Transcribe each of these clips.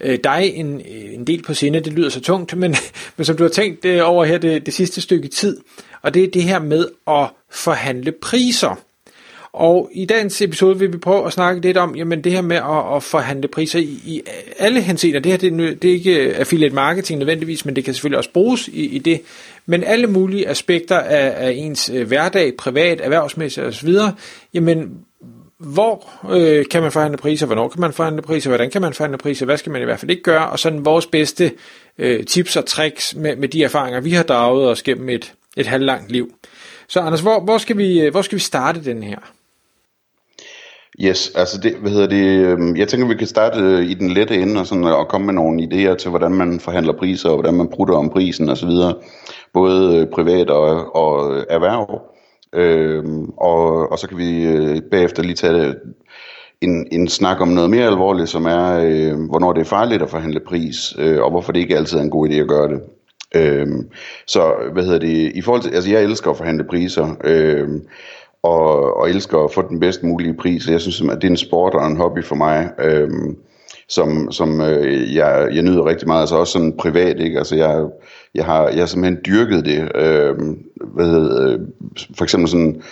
øh, dig en, en del på sinde. Det lyder så tungt, men, men som du har tænkt øh, over her det, det sidste stykke tid. Og det er det her med at forhandle priser. Og i dagens episode vil vi prøve at snakke lidt om jamen det her med at, at forhandle priser i, i alle henseender. Det her det er, det er ikke affiliate marketing nødvendigvis, men det kan selvfølgelig også bruges i, i det. Men alle mulige aspekter af, af ens øh, hverdag, privat, erhvervsmæssigt osv. Jamen hvor øh, kan man forhandle priser, hvornår kan man forhandle priser, hvordan kan man forhandle priser, hvad skal man i hvert fald ikke gøre, og sådan vores bedste øh, tips og tricks med, med de erfaringer, vi har draget os gennem et, et halvlangt liv. Så Anders, hvor, hvor, skal vi, øh, hvor skal vi starte den her? Yes, altså det, hvad hedder det, øhm, jeg tænker vi kan starte øh, i den lette ende og, sådan, og komme med nogle idéer til, hvordan man forhandler priser, og hvordan man prutter om prisen osv., både øh, privat og, og erhverv. Øhm, og, og så kan vi øh, bagefter lige tage øh, en, en snak om noget mere alvorligt, som er, øh, hvornår det er farligt at forhandle pris, øh, og hvorfor det ikke altid er en god idé at gøre det. Øhm, så hvad hedder det, i forhold til, altså jeg elsker at forhandle priser, øh, og, og elsker at få den bedst mulige pris. Jeg synes, at det er en sport og en hobby for mig, øhm, som, som øh, jeg, jeg nyder rigtig meget. Altså også sådan privat, ikke? Altså jeg, jeg, har, jeg har simpelthen dyrket det. øh, hvad hedder, øh, for eksempel sådan,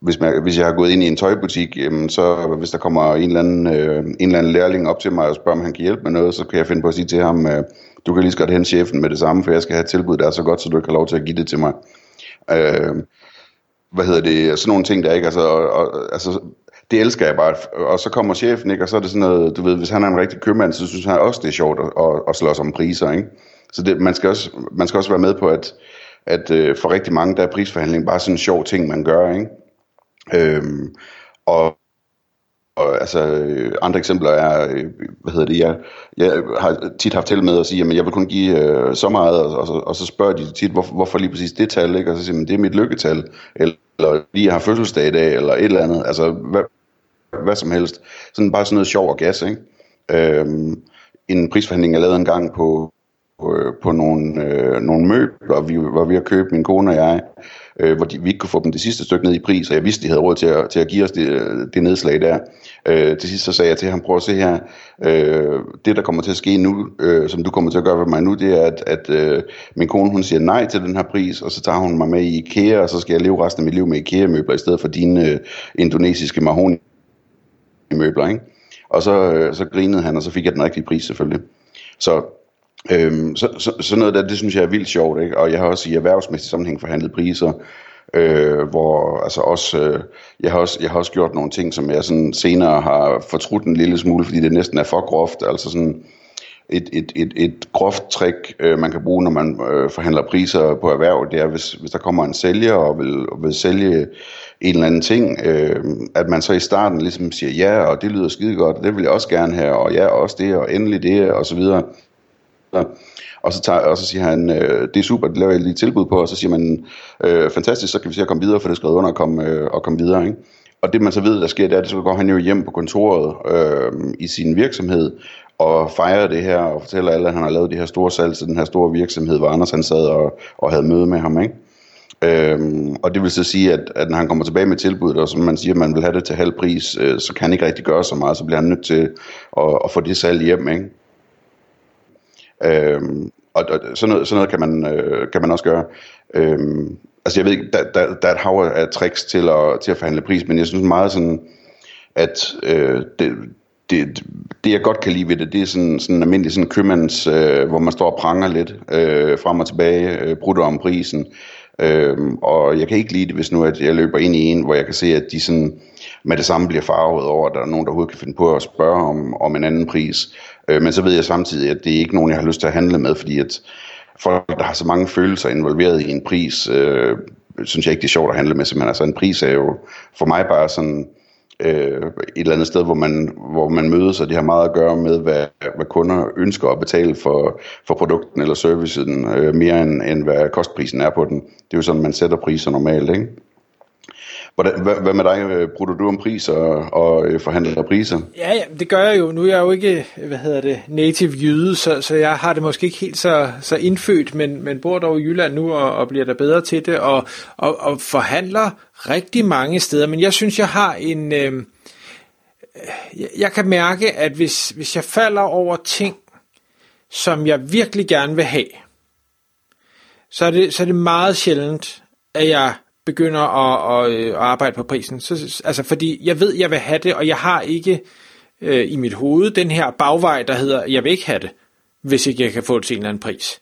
hvis, man, hvis jeg har gået ind i en tøjbutik, jamen så hvis der kommer en eller, anden, øh, en eller anden lærling op til mig og spørger, om han kan hjælpe med noget, så kan jeg finde på at sige til ham, øh, du kan lige så godt hente chefen med det samme, for jeg skal have et tilbud, der er så godt, så du ikke har lov til at give det til mig. Øh, hvad hedder det, sådan nogle ting der, ikke? Altså, og, og, altså, det elsker jeg bare. Og så kommer chefen, ikke? Og så er det sådan noget, du ved, hvis han er en rigtig købmand, så synes han også, det er sjovt at, at, at slås om priser, ikke? Så det, man, skal også, man skal også være med på, at, at øh, for rigtig mange, der er prisforhandling bare sådan en sjov ting, man gør, ikke? Øhm, og, og altså, andre eksempler er, øh, hvad hedder det, jeg, jeg har tit haft til med at sige, at jeg vil kun give øh, så meget, og, og, så, og så spørger de tit, hvorfor, hvorfor lige præcis det tal, ikke? og så siger man, det er mit lykketal, eller eller lige har fødselsdag i dag, eller et eller andet, altså hvad, hvad som helst. Sådan bare sådan noget sjov og gas, ikke? Øhm, en prisforhandling, jeg lavede en gang på, på, øh, på nogle, øh, nogle møbler, vi var ved at købe, min kone og jeg, øh, hvor de, vi ikke kunne få dem det sidste stykke ned i pris, og jeg vidste, de havde råd til at, til at give os det, det nedslag der. Øh, til sidst så sagde jeg til ham, prøv at se her, øh, det der kommer til at ske nu, øh, som du kommer til at gøre ved mig nu, det er, at, at øh, min kone hun siger nej til den her pris, og så tager hun mig med i IKEA, og så skal jeg leve resten af mit liv med IKEA-møbler, i stedet for dine øh, indonesiske møbler, ikke? Og så, øh, så grinede han, og så fik jeg den rigtige pris selvfølgelig. Så Øhm, så, så, sådan noget der, det synes jeg er vildt sjovt, ikke? og jeg har også i erhvervsmæssig sammenhæng forhandlet priser, øh, hvor altså også, øh, jeg, har også, jeg har også gjort nogle ting, som jeg sådan senere har fortrudt en lille smule, fordi det næsten er for groft, altså sådan et, et, et, et groft trick, øh, man kan bruge, når man øh, forhandler priser på erhverv, det er, hvis, hvis der kommer en sælger og vil, og vil sælge en eller anden ting, øh, at man så i starten ligesom siger ja, og det lyder skide godt, det vil jeg også gerne have, og ja, også det, og endelig det, og så videre. Og så, tager, og så siger han, øh, det er super, det laver jeg lige tilbud på, og så siger man, øh, fantastisk, så kan vi se at komme videre, for det er skrevet under og komme, øh, og komme videre. Ikke? Og det man så ved, der sker, det er, at så går han jo hjem på kontoret øh, i sin virksomhed, og fejrer det her, og fortæller alle, at han har lavet de her store salg til den her store virksomhed, hvor Anders han sad og, og havde møde med ham. Ikke? Øhm, og det vil så sige, at, at når han kommer tilbage med tilbuddet, og som man siger, at man vil have det til halv pris, øh, så kan han ikke rigtig gøre så meget, så bliver han nødt til at, at få det salg hjem. Ikke? Øhm, og, og sådan, noget, sådan noget kan man, øh, kan man også gøre. Øhm, altså jeg ved ikke, der, der, der er et hav af tricks til at, til at forhandle pris, men jeg synes meget sådan, at øh, det, det, det jeg godt kan lide ved det, det er sådan, sådan almindelig sådan købmands, øh, hvor man står og pranger lidt øh, frem og tilbage, øh, brutter om prisen. Øh, og jeg kan ikke lide det, hvis nu at jeg løber ind i en, hvor jeg kan se, at de sådan med det samme bliver farvet over, at der er nogen, der overhovedet kan finde på at spørge om, om en anden pris. Øh, men så ved jeg samtidig, at det er ikke nogen, jeg har lyst til at handle med, fordi at folk, der har så mange følelser involveret i en pris, øh, synes jeg ikke, det er sjovt at handle med. Simpelthen. altså en pris er jo for mig bare sådan øh, et eller andet sted, hvor man, hvor man mødes, og det har meget at gøre med, hvad, hvad kunder ønsker at betale for, for produkten eller servicen, øh, mere end, end hvad kostprisen er på den. Det er jo sådan, man sætter priser normalt, ikke? Hvordan, hvad, hvad med dig? Øh, Bruger du om priser og, og øh, forhandler priser? Ja, ja, det gør jeg jo. Nu er jeg jo ikke, hvad hedder det, native jyde, så, så jeg har det måske ikke helt så, så indfødt, men, men bor dog i Jylland nu og, og bliver der bedre til det, og, og, og forhandler rigtig mange steder. Men jeg synes, jeg har en... Øh, jeg kan mærke, at hvis, hvis jeg falder over ting, som jeg virkelig gerne vil have, så er det, så er det meget sjældent, at jeg begynder at, at, øh, at arbejde på prisen. Så, altså, fordi jeg ved, jeg vil have det, og jeg har ikke øh, i mit hoved den her bagvej, der hedder, jeg vil ikke have det, hvis ikke jeg kan få det til en eller anden pris.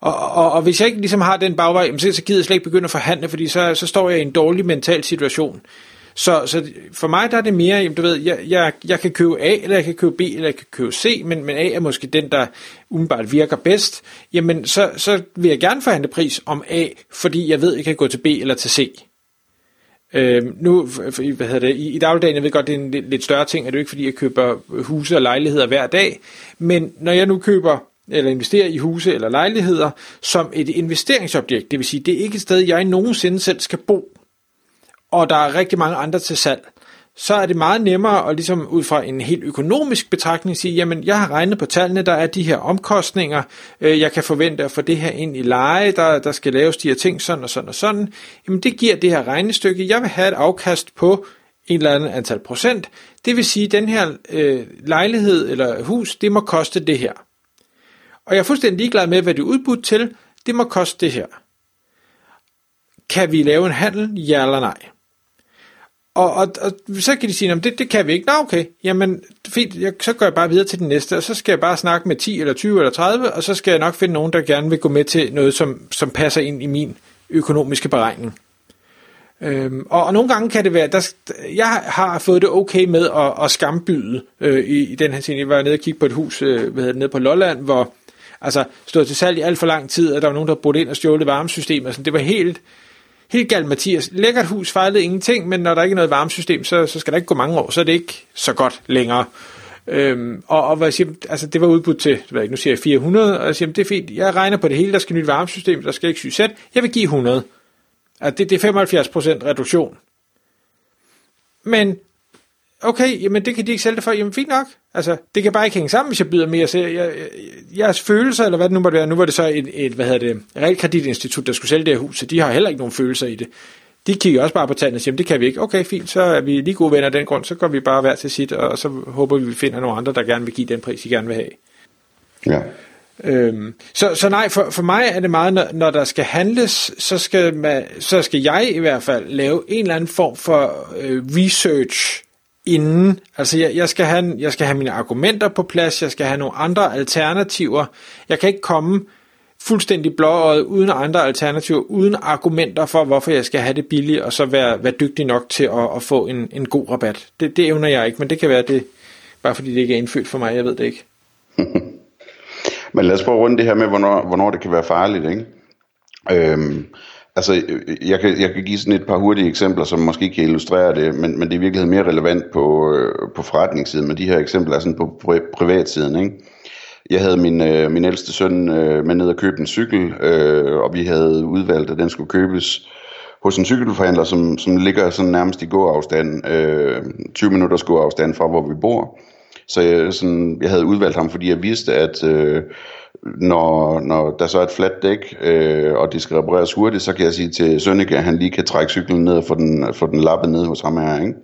Og, og, og hvis jeg ikke ligesom har den bagvej, så, så gider jeg slet ikke begynde at forhandle, fordi så, så står jeg i en dårlig mental situation. Så, så for mig der er det mere, du ved, jeg, jeg, jeg kan købe A, eller jeg kan købe B, eller jeg kan købe C, men, men A er måske den, der umiddelbart virker bedst. Jamen, så, så vil jeg gerne forhandle pris om A, fordi jeg ved, jeg kan gå til B eller til C. Øh, nu, hvad hedder det, i, i dagligdagen, jeg ved godt, det er en lidt, lidt større ting, at det er ikke fordi, jeg køber huse og lejligheder hver dag, men når jeg nu køber eller investerer i huse eller lejligheder som et investeringsobjekt, det vil sige, det er ikke et sted, jeg nogensinde selv skal bo, og der er rigtig mange andre til salg, så er det meget nemmere at ligesom ud fra en helt økonomisk betragtning sige, jamen jeg har regnet på tallene, der er de her omkostninger, øh, jeg kan forvente at få det her ind i leje, der, der skal laves de her ting sådan og sådan og sådan. Jamen det giver det her regnestykke, jeg vil have et afkast på en eller anden antal procent. Det vil sige, at den her øh, lejlighed eller hus, det må koste det her. Og jeg er fuldstændig ligeglad med, hvad det er udbudt til, det må koste det her. Kan vi lave en handel? Ja eller nej? Og, og, og så kan de sige, det, det kan vi ikke. Nå okay, jamen fint, jeg, så går jeg bare videre til den næste, og så skal jeg bare snakke med 10 eller 20 eller 30, og så skal jeg nok finde nogen, der gerne vil gå med til noget, som, som passer ind i min økonomiske beregning. Øhm, og, og nogle gange kan det være, der, jeg har fået det okay med at, at skambyde øh, i, i den her scene. Jeg var nede og kigge på et hus øh, hvad hedder det, nede på Lolland, hvor altså stod til salg i alt for lang tid, og der var nogen, der brugte ind og stjålet varmesystemet. Altså, det var helt, helt galt Mathias. Lækkert hus fejlede ingenting, men når der ikke er noget varmesystem, så, så skal der ikke gå mange år, så er det ikke så godt længere. Øhm, og, og hvad jeg siger, altså det var udbudt til, det ved ikke, nu siger jeg 400, og jeg siger, det er fint, jeg regner på det hele, der skal nyt varmesystem, der skal ikke syge sæt, jeg vil give 100. Altså det, det er 75% reduktion. Men okay, jamen det kan de ikke sælge det for, jamen fint nok. Altså, det kan bare ikke hænge sammen, hvis jeg byder mere. Så jeg, jeg, jeres følelser, eller hvad det nu måtte være, nu var det så et, et hvad hedder det, realkreditinstitut, der skulle sælge det her hus, så de har heller ikke nogen følelser i det. De kigger også bare på tallene og siger, det kan vi ikke. Okay, fint, så er vi lige gode venner af den grund, så går vi bare hver til sit, og så håber vi, vi finder nogle andre, der gerne vil give den pris, I gerne vil have. Ja. Øhm, så, så nej, for, for mig er det meget, når, når der skal handles, så skal, man, så skal jeg i hvert fald lave en eller anden form for øh, research inden. Altså jeg, jeg, skal have, jeg skal have mine argumenter på plads, jeg skal have nogle andre alternativer. Jeg kan ikke komme fuldstændig blåøjet uden andre alternativer, uden argumenter for, hvorfor jeg skal have det billigt, og så være, være dygtig nok til at, at få en, en god rabat. Det, det evner jeg ikke, men det kan være det, bare fordi det ikke er indfødt for mig, jeg ved det ikke. men lad os prøve rundt det her med, hvornår, hvornår det kan være farligt, ikke? Øhm, Altså, øh, øh, jeg kan, jeg kan give sådan et par hurtige eksempler, som måske kan illustrere det, men, men det er i virkeligheden mere relevant på, øh, på forretningssiden, men de her eksempler er sådan på pri- privatsiden, ikke? Jeg havde min, øh, min ældste søn øh, med ned og købe en cykel, øh, og vi havde udvalgt, at den skulle købes hos en cykelforhandler, som, som ligger sådan nærmest i gåafstand, øh, 20 minutters gåafstand fra, hvor vi bor. Så jeg, sådan, jeg havde udvalgt ham, fordi jeg vidste, at øh, når, når der så er et fladt dæk, øh, og det skal repareres hurtigt, så kan jeg sige til Sønneke, at han lige kan trække cyklen ned og få den, få den lappet ned hos ham her, ikke?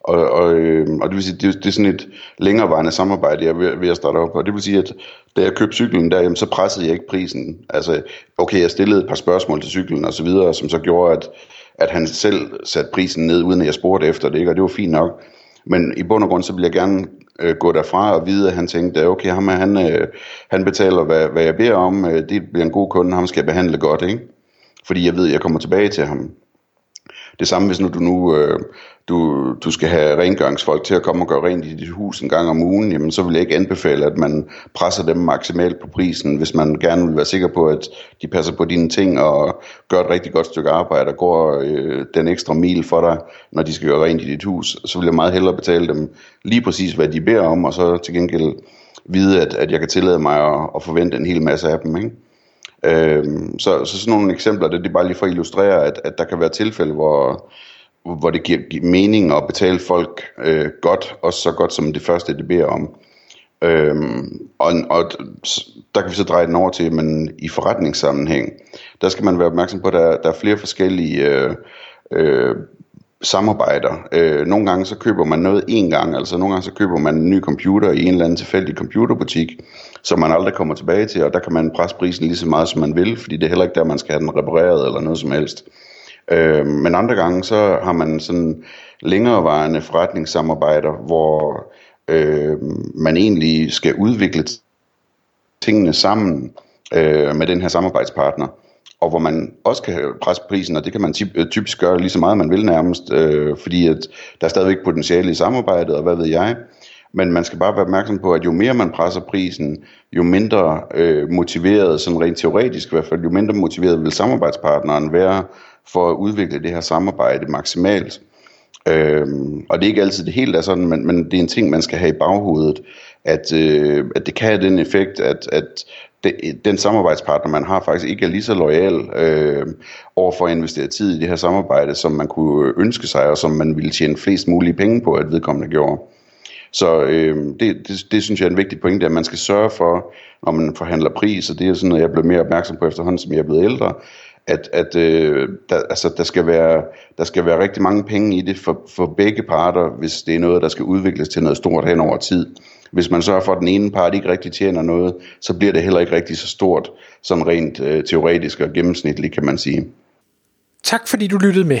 Og, og, øh, og det vil sige, det, det er sådan et længerevarende samarbejde, jeg er ved, ved at starte op. Og det vil sige, at da jeg købte cyklen der, jamen, så pressede jeg ikke prisen. Altså, okay, jeg stillede et par spørgsmål til cyklen og så videre, som så gjorde, at, at han selv satte prisen ned, uden at jeg spurgte efter det, ikke? og det var fint nok. Men i bund og grund, så vil jeg gerne øh, gå derfra og vide, at han tænkte, okay, ham, han, øh, han betaler, hvad, hvad jeg beder om, øh, det bliver en god kunde, ham skal jeg behandle godt, ikke? Fordi jeg ved, at jeg kommer tilbage til ham. Det samme hvis nu du nu øh, du, du skal have rengøringsfolk til at komme og gøre rent i dit hus en gang om ugen, jamen så vil jeg ikke anbefale, at man presser dem maksimalt på prisen, hvis man gerne vil være sikker på, at de passer på dine ting og gør et rigtig godt stykke arbejde og går øh, den ekstra mil for dig, når de skal gøre rent i dit hus. Så vil jeg meget hellere betale dem lige præcis, hvad de beder om, og så til gengæld vide, at, at jeg kan tillade mig at, at forvente en hel masse af dem. Ikke? Øhm, så, så sådan nogle eksempler, det er bare lige for at illustrere, at, at der kan være tilfælde, hvor, hvor det giver mening at betale folk øh, godt, også så godt som det første, det beder om. Øhm, og, og der kan vi så dreje den over til, men i forretningssammenhæng, der skal man være opmærksom på, at der, der er flere forskellige øh, øh, samarbejder. Øh, nogle gange så køber man noget en gang, altså nogle gange så køber man en ny computer i en eller anden tilfældig computerbutik, som man aldrig kommer tilbage til, og der kan man presse prisen lige så meget som man vil, fordi det er heller ikke der, man skal have den repareret eller noget som helst. Øh, men andre gange så har man sådan længerevarende forretningssamarbejder, hvor øh, man egentlig skal udvikle tingene sammen øh, med den her samarbejdspartner og hvor man også kan presse prisen, og det kan man øh, typisk gøre lige så meget, man vil nærmest, øh, fordi at der er stadigvæk potentiale i samarbejdet, og hvad ved jeg. Men man skal bare være opmærksom på, at jo mere man presser prisen, jo mindre øh, motiveret, sådan rent teoretisk i hvert fald, jo mindre motiveret vil samarbejdspartneren være for at udvikle det her samarbejde maksimalt. Øhm, og det er ikke altid det helt er sådan, men, men det er en ting, man skal have i baghovedet, at, øh, at det kan have den effekt, at, at det, den samarbejdspartner, man har, faktisk ikke er lige så lojal øh, over for at investere tid i det her samarbejde, som man kunne ønske sig, og som man ville tjene flest mulige penge på, at vedkommende gjorde. Så øh, det, det, det synes jeg er en vigtig pointe, at man skal sørge for, når man forhandler pris, og det er sådan noget, jeg blev mere opmærksom på efterhånden, som jeg er blevet ældre, at, at øh, der, altså, der, skal være, der skal være rigtig mange penge i det for, for begge parter, hvis det er noget, der skal udvikles til noget stort hen over tid. Hvis man sørger for, at den ene part ikke rigtig tjener noget, så bliver det heller ikke rigtig så stort, som rent øh, teoretisk og gennemsnitligt, kan man sige. Tak fordi du lyttede med.